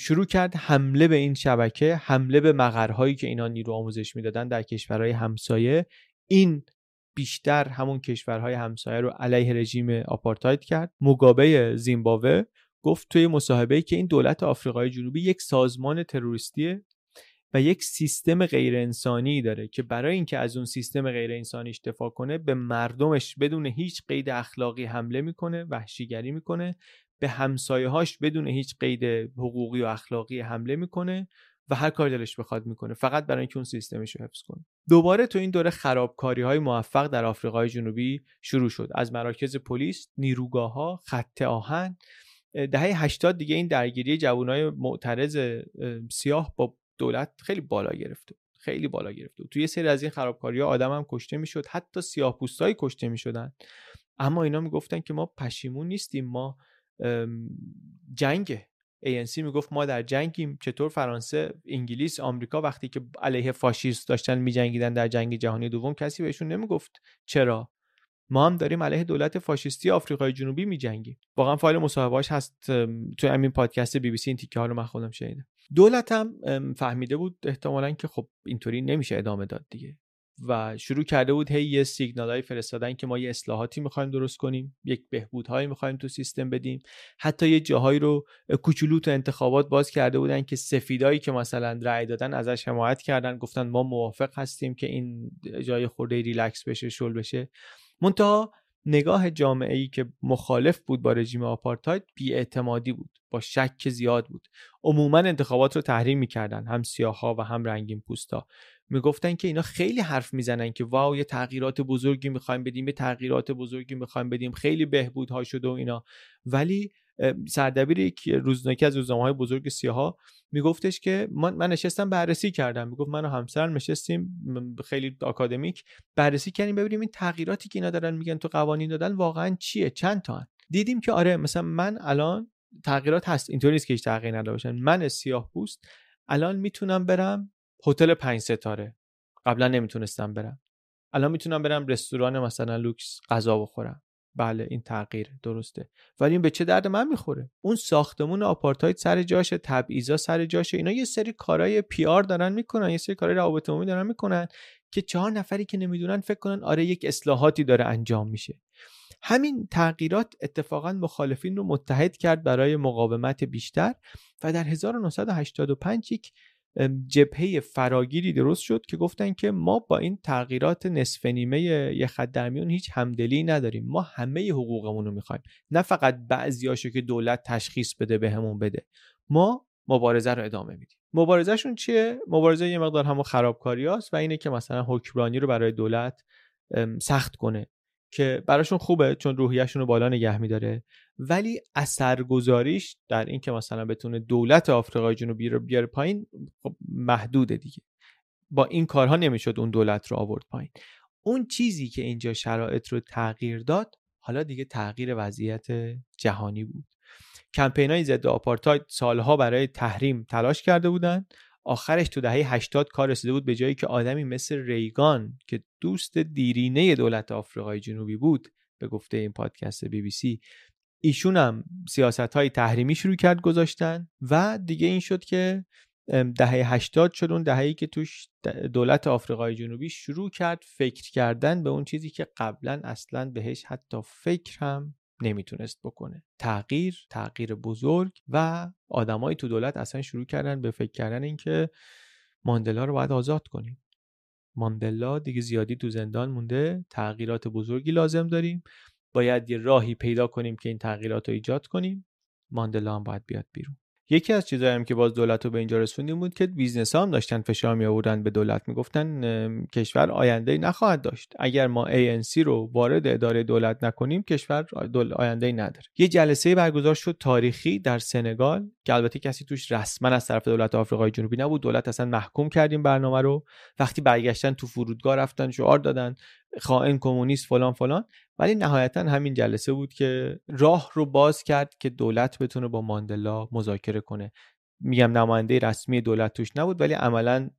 شروع کرد حمله به این شبکه حمله به مقرهایی که اینا نیرو آموزش می‌دادن در کشورهای همسایه. این بیشتر همون کشورهای همسایه رو علیه رژیم آپارتاید کرد. موگابه زیمبابوه گفت توی مصاحبه که این دولت آفریقای جنوبی یک سازمان تروریستیه و یک سیستم غیر انسانی داره که برای اینکه از اون سیستم غیر انسانیش دفاع کنه به مردمش بدون هیچ قید اخلاقی حمله می‌کنه وحشیگری می‌کنه به همسایه هاش بدون هیچ قید حقوقی و اخلاقی حمله می‌کنه و هر کار دلش بخواد می‌کنه فقط برای اینکه اون سیستمش رو حفظ کنه. دوباره تو این دوره خرابکاری های موفق در آفریقای جنوبی شروع شد. از مراکز پلیس نیروگاه ها خط آهن. دهه 80 دیگه این درگیری جوانای معترض سیاه با دولت خیلی بالا گرفته خیلی بالا گرفته توی یه سری از این خرابکاری ها آدم هم کشته می‌شد. حتی سیاه پوستایی کشته می‌شدن. اما اینا می‌گفتن که ما پشیمون نیستیم. ما جنگ ANC می‌گفت ما در جنگیم. چطور فرانسه انگلیس آمریکا وقتی که علیه فاشیست داشتن میجنگیدن در جنگ جهانی دوم کسی بهشون نمی‌گفت چرا. ما هم داریم علیه دولت فاشیستی آفریقای جنوبی میجنگیم. واقعا فایل مصاحبهاش هست تو همین پادکست بی بی سی این تیکه ها رو من خودم شنیدم. دولت هم فهمیده بود احتمالا که خب اینطوری نمیشه ادامه داد دیگه. و شروع کرده بود هی یه سیگنال های فرستادن که ما یه اصلاحاتی می‌خوایم درست کنیم یک بهبودهایی می‌خوایم تو سیستم بدیم. حتی یه جاهایی رو کوچولو تو انتخابات باز کرده بودن که سفیدایی که مثلا رأی دادن ازش حمایت کردن گفتن ما موافق هستیم که این جای خورده ریلکس بشه شل بشه. منتها نگاه جامعه ای که مخالف بود با رژیم آپارتاید بیاعتمادی بود با شک زیاد بود. عموما انتخابات رو تحریم می‌کردن هم سیاها و هم رنگین پوستا می‌گفتن که اینا خیلی حرف می‌زنن که واو یه تغییرات بزرگی می‌خوایم بدیم یه تغییرات بزرگی می‌خوایم بدیم. خیلی بهبودها شده و اینا. ولی سردبیر یک روزنامه از روزنامه های بزرگ سیاها میگفتش که من, من نشستم بررسی کردم. می‌گفت من و همسرم نشستیم خیلی آکادمیک بررسی کردیم ببینیم این تغییراتی که اینا دارن میگن تو قوانین دادن واقعا چیه؟ چند تا دیدیم که آره مثلا من الان تغییرات هست. اینطوری نیست که هیچ تغییری نداشته باشن. من سیاه پوست الان می‌تونم برم هتل پنج ستاره. قبلا نمی‌تونستم برم. الان می‌تونم برم رستوران مثلا لوکس غذا بخورم. بله این تغییر درسته. ولی این به چه درد من می‌خوره؟ اون ساختمون آپارتاید سر جاشه تبعیضا سر جاشه اینا یه سری کارهای PR دارن می‌کنن یه سری کارهای روابط عمومی دارن می‌کنن که چهار نفری که نمی‌دونن فکر کنن آره یک اصلاحاتی داره انجام میشه. همین تغییرات اتفاقا مخالفین رو متحد کرد برای مقاومت بیشتر و در 1985 یک جبهه فراگیری درست شد که گفتن که ما با این تغییرات نصف نیمه یه خط درمیون هیچ همدلی نداریم. ما همه حقوقمون رو می‌خوایم. نه فقط بعضیاشو که دولت تشخیص بده بهمون به بده. ما مبارزه رو ادامه میدیم. مبارزهشون چیه؟ مبارزه یه مقدار همون خرابکاری و اینه که مثلا حکمرانی رو برای دولت سخت کنه. که براشون خوبه چون روحیهشون رو بالا نگه میداره. ولی اثرگذاریش در اینکه مثلا بتونه دولت آفریقای جنوبی رو بیاره پایین خب محدوده دیگه. با این کارها نمی‌شد اون دولت رو آورد پایین. اون چیزی که اینجا شرایط رو تغییر داد حالا دیگه تغییر وضعیت جهانی بود. کمپین های ضد آپارتاید سالها برای تحریم تلاش کرده بودند آخرش تو دهه 80 کار رسیده بود به جایی که آدمی مثل ریگان که دوست دیرینه دولت آفریقای جنوبی بود به گفته این پادکست بی بی سی ایشون هم سیاست های تحریمی شروع کرد گذاشتن و دیگه این شد که دهه 80 شد اون دهه‌ای که توش دولت آفریقای جنوبی شروع کرد فکر کردن به اون چیزی که قبلا اصلا بهش حتی فکر هم نمی‌تونست بکنه. تغییر تغییر بزرگ و آدمایی تو دولت اصلا شروع کردن به فکر کردن اینکه ماندلا رو باید آزاد کنیم. ماندلا دیگه زیادی تو زندان مونده تغییرات بزرگی لازم داریم. باید یه راهی پیدا کنیم که این تغییرات رو ایجاد کنیم. ماندلا هم باید بیاد بیرون. یکی از چیزایی که باز دولت رو به اینجا رسوند این بود که business ها هم داشتن فشار می آوردن به دولت. می‌گفتن کشور آینده نخواهد داشت. اگر ما ANC رو وارد اداره دولت نکنیم کشور آینده نداره. یه جلسه برگزار شد تاریخی در سنگال که البته کسی توش رسما از طرف دولت آفریقای جنوبی نبود. دولت اصلا محکوم کرد این برنامه رو. وقتی برگشتن تو فرودگاه رفتن شعار دادن. خائن کمونیست فلان فلان. ولی نهایتا همین جلسه بود که راه رو باز کرد که دولت بتونه با ماندلا مذاکره کنه. میگم نماینده رسمی دولت توش نبود ولی عملا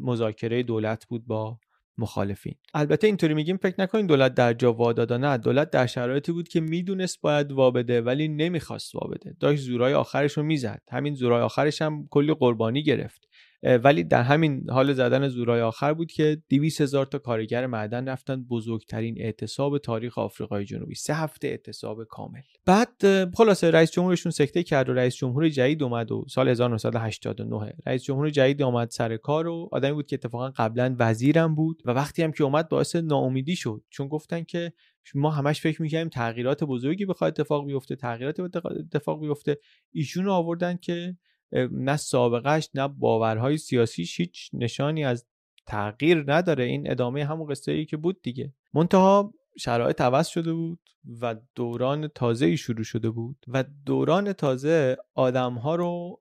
مذاکره دولت بود با مخالفین. البته اینطوری میگیم فکر نکنین دولت در جا وادادا نه دولت در شرایطی بود که می‌دونست باید وابده ولی نمی‌خواست وابده. داشت زورای آخرش رو می‌زد. همین زورای آخرش هم کلی قربانی گرفت. ولی در همین حال زدن زورای آخر بود که 200 هزار تا کارگر معدن رفتن بزرگترین اعتصاب تاریخ آفریقای جنوبی. سه هفته اعتصاب کامل. بعد خلاصه رئیس جمهورشون سکته کرد و رئیس جمهور جدید اومد و سال 1989 رئیس جمهور جدید اومد سر کار و آدمی بود که اتفاقا قبلا وزیرم بود و وقتی هم که اومد باعث ناامیدی شد. چون گفتن که ما همش فکر می‌کنیم تغییرات بزرگی بخواد اتفاق بیفته تغییرات اتفاق بیفته. ایشون آوردن که نه سابقهش نه باورهای سیاسیش هیچ نشانی از تغییر نداره. این ادامه همون قصه ای که بود دیگه. منتها شرایط عوض شده بود و دوران تازه ای شروع شده بود و دوران تازه آدم ها رو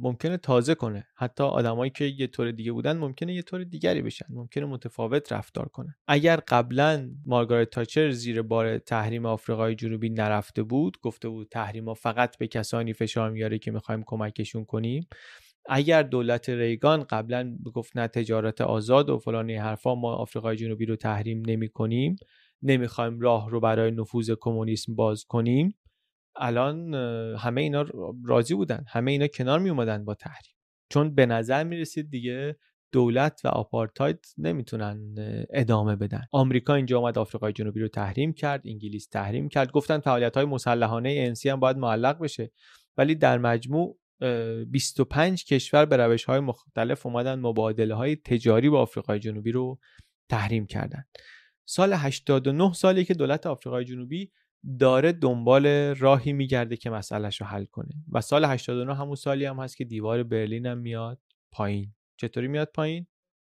ممکنه تازه کنه. حتی آدمایی که یه طور دیگه بودن ممکنه یه طور دیگری بشن. ممکنه متفاوت رفتار کنه اگر قبلا مارگارت تاچر زیر بار تحریم آفریقای جنوبی نرفته بود گفته بود تحریم فقط به کسانی فشار میاره که می‌خوایم کمکشون کنیم. اگر دولت ریگان قبلا گفت نه تجارت آزاد و فلانی حرفا ما آفریقای جنوبی رو تحریم نمی کنیم نمی‌خوایم راه رو برای نفوذ کمونیسم باز کنیم الان همه اینا راضی بودن. همه اینا کنار می اومدن با تحریم. چون به نظر می رسید دیگه دولت و آپارتاید نمی‌تونن ادامه بدن. آمریکا اینجا اومد آفریقای جنوبی رو تحریم کرد انگلیس تحریم کرد. گفتن فعالیت های مسلحانه انسی هم باید معلق بشه. ولی در مجموع 25 کشور به روش های مختلف اومدن مبادله های تجاری با آفریقای جنوبی رو تحریم کردن. سال 89 سالی که دولت آفریقای جنوبی داره دنبال راهی میگرده که مسئلهش رو حل کنه. و سال 89 همون سالی هم هست که دیوار برلین هم میاد پایین. چطوری میاد پایین؟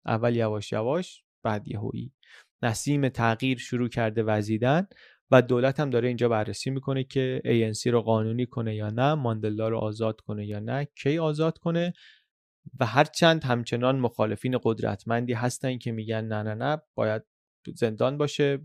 اول یواش یواش بعد یهویی. نسیم تغییر شروع کرده وزیدن و دولت هم داره اینجا بررسی می‌کنه که ANC رو قانونی کنه یا نه ماندلا رو آزاد کنه یا نه کی آزاد کنه و هرچند همچنان مخالفین قدرتمندی هستن که میگن نه نه نه باید زندان باشه.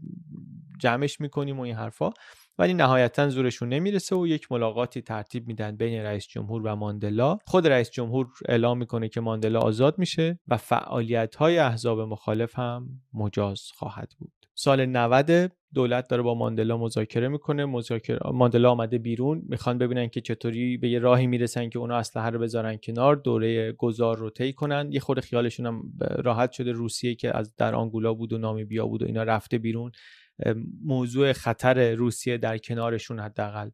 جمعش می‌کنیم و این حرفا. ولی نهایتا زورشون نمی‌رسه و یک ملاقاتی ترتیب میدن بین رئیس جمهور و ماندلا. خود رئیس جمهور اعلام می‌کنه که ماندلا آزاد میشه و فعالیت های احزاب مخالف هم مجاز خواهد بود. سال 90 دولت داره با ماندلا مذاکره می‌کنه. مذاکره ماندلا آمده بیرون. می‌خوان ببینن که چطوری به یه راهی می‌رسن که اونا اسلحه رو بذارن کنار دوره گذار رو طی کنن. یه خود خیالشون هم راحت شده. روسیه که از در آنگولا بود و نامیبیا بود و اینا رفته بیرون. موضوع خطر روسیه در کنارشون حداقل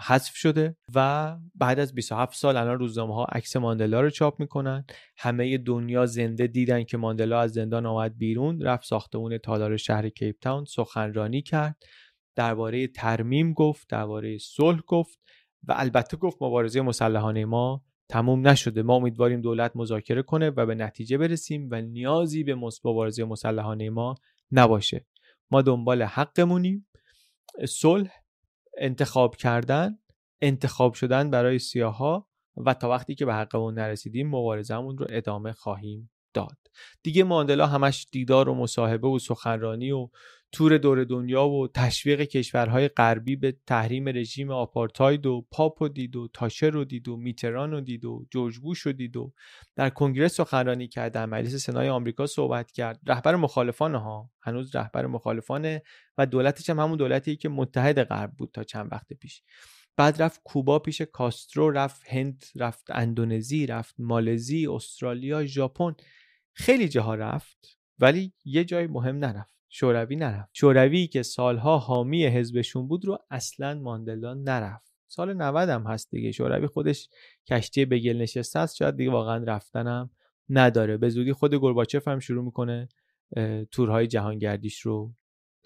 حذف شده و بعد از 27 سال الان روزنامه ها عکس ماندلا رو چاپ می‌کنن. همه دنیا زنده دیدن که ماندلا از زندان آمد بیرون رفت ساختمون تالار شهر کیپ تاون سخنرانی کرد درباره ترمیم گفت درباره صلح گفت و البته گفت مبارزه مسلحانه ما تموم نشده. ما امیدواریم دولت مذاکره کنه و به نتیجه برسیم و نیازی به مبارزه مسلحانه ما نباشه. ما دنبال حقمونیم. صلح انتخاب کردن انتخاب شدن برای سیاها و تا وقتی که به حقمون نرسیدیم مبارزمون رو ادامه خواهیم داد. دیگه ماندلا همش دیدار و مصاحبه و سخنرانی و تور دور دنیا و تشویق کشورهای غربی به تحریم رژیم آپارتاید و پاپ و دید و تاشر رو دید و میتران رو دید و جورج بوش رو دید و در کنگره سخنرانی کرد در مجلس سنای آمریکا صحبت کرد. رهبر مخالفان ها هنوز رهبر مخالفانه و دولتش هم همون دولتی که متحد غرب بود تا چند وقت پیش. بعد رفت کوبا پیش کاسترو رفت هند رفت اندونزی رفت مالزی استرالیا ژاپن. خیلی جاها رفت ولی یه جای مهم نرفت. شوروی نرفت. شوروی که سالها حامی حزبشون بود رو اصلا ماندلا نرفت. سال 90 هم هست دیگه. شوروی خودش کشتی به گل نشسته است. شاید دیگه واقعا رفتنم نداره. به زودی خود گرباچف هم شروع می‌کنه تورهای جهانگردیش رو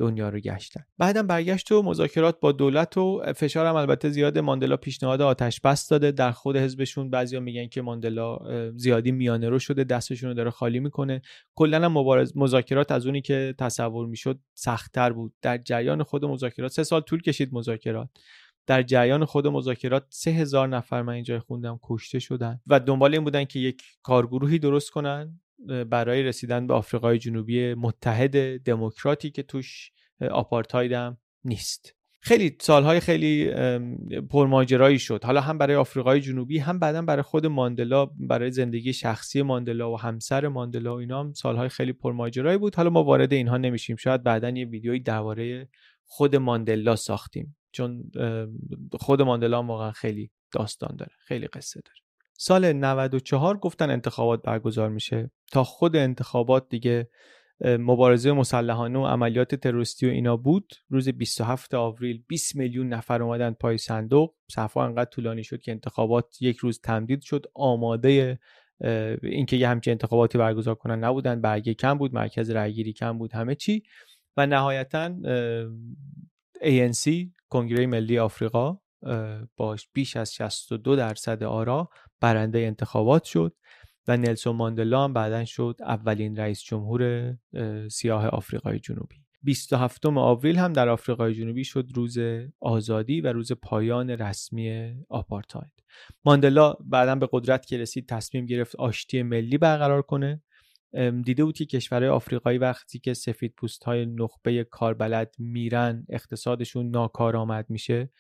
دنیا رو گشتن. بعدم برگشت و مذاکرات با دولت و فشارم البته زیاد ماندلا پیشنهاد آتش بس داده. در خود حزبشون بعضیا میگن که ماندلا زیادی میانه رو شده دستشون رو داره خالی می‌کنه. کلا مبارز مذاکرات از اونی که تصور می‌شد سختتر بود. در جریان خود مذاکرات سه سال طول کشید مذاکرات. در جریان خود مذاکرات سه هزار نفر من اینجا خوندم کشته شدن. و دنبال این بودن که یک کارگروهی درست کنن. برای رسیدن به آفریقای جنوبی متحد دموکراتی که توش آپارتاید نیست. خیلی سالهای خیلی پرماجرایی شد. حالا هم برای آفریقای جنوبی هم بعدا برای خود ماندلا برای زندگی شخصی ماندلا و همسر ماندلا و اینا هم سالهای خیلی پرماجرایی بود. حالا ما وارد اینها نمیشیم. شاید بعدا یه ویدیویی درباره خود ماندلا ساختیم. چون خود ماندلا واقعا خیلی داستان داره خیلی قصه داره. سال 94 گفتن انتخابات برگزار میشه. تا خود انتخابات دیگه مبارزه مسلحانه و عملیات تروریستی و اینا بود. روز 27 آوریل 20 میلیون نفر اومدن پای صندوق. صفحه انقدر طولانی شد که انتخابات یک روز تمدید شد. آماده اینکه یه همچین انتخاباتی برگزار کنن نبودن. برگه کم بود مرکز رأیگیری کم بود همه چی. و نهایتا ANC کنگره ملی آفریقا. باش بیش از 62 درصد آرا برنده انتخابات شد و نلسون ماندلا هم بعدا شد اولین رئیس جمهور سیاه آفریقای جنوبی. 27 آوریل هم در آفریقای جنوبی شد روز آزادی و روز پایان رسمی آپارتاید. ماندلا بعدا به قدرت که رسید تصمیم گرفت آشتی ملی برقرار کنه. دیده بود که کشورهای آفریقایی وقتی که سفید پوست های نخبه کاربلد میرن اقتصادشون ناکارآمد میشه.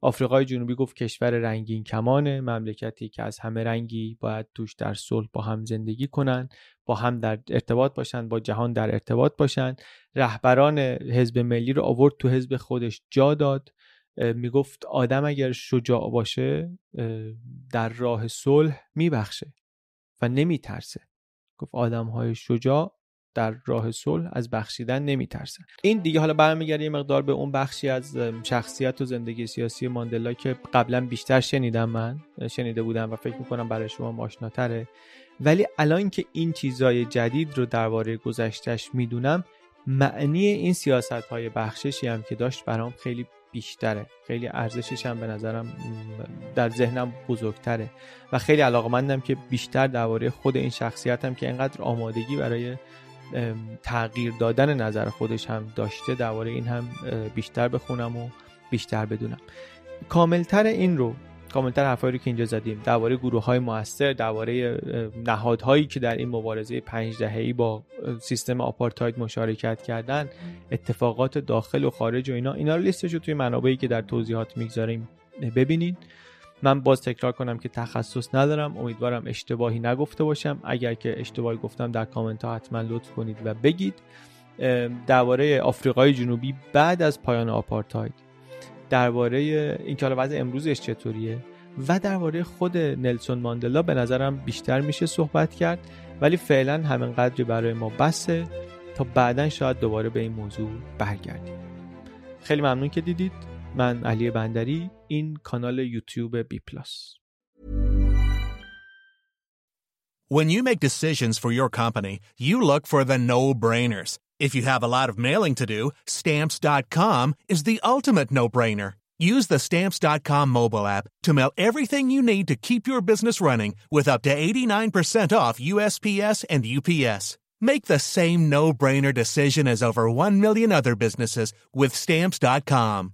آفریقای جنوبی گفت کشور رنگین کمانه. مملکتی که از همه رنگی باید توش در صلح با هم زندگی کنن با هم در ارتباط باشن با جهان در ارتباط باشن. رهبران حزب ملی رو آورد تو حزب خودش جا داد. می‌گفت آدم اگر شجاع باشه در راه صلح میبخشه و نمیترسه. گفت آدم های شجاع در راه صلح از بخشیدن نمیترسن این دیگه حالا برمیگرده یه مقدار به اون بخشی از شخصیت و زندگی سیاسی ماندلا که قبلا بیشتر شنیدم من شنیده بودم و فکر می‌کنم برای شما آشناتره. ولی الان که این چیزای جدید رو درباره گذشتش می‌دونم معنی این سیاست های بخششی هم که داشت برام خیلی بیشتره. خیلی ارزشش هم به نظرم در ذهنم بزرگتره. و خیلی علاقمندم که بیشتر درباره خود این شخصیتم که اینقدر آمادگی برای تغییر دادن نظر خودش هم داشته درباره این هم بیشتر بخونم و بیشتر بدونم. کاملتر این رو کاملتر حرفایی رو که اینجا زدیم درباره گروه های موثر درباره نهادهایی که در این مبارزه پنج دهه‌ای با سیستم آپارتاید مشارکت کردن اتفاقات داخل و خارج و اینا اینا رو لیستش رو توی منابعی که در توضیحات می‌گذاریم ببینید من باز تکرار کنم که تخصص ندارم امیدوارم اشتباهی نگفته باشم. اگر که اشتباهی گفتم در کامنت ها حتما لطف کنید و بگید. درباره آفریقای جنوبی بعد از پایان آپارتاید. درباره اینکه حالا وضع امروزش چطوریه و درباره خود نلسون ماندلا به نظرم بیشتر میشه صحبت کرد. ولی فعلا همین قدری برای ما بسه تا بعدا شاید دوباره به این موضوع برگردیم. خیلی ممنون که دیدید. من علی بندری این کانال یوتیوب بی پلاس When you make decisions for your company, you look for the no-brainers. If you have a lot of mailing to do, stamps.com is the ultimate no-brainer. Use the stamps.com mobile app to mail everything you need to keep your business running with up to 89% off USPS and UPS. Make the same no-brainer decision as over 1 million other businesses with stamps.com.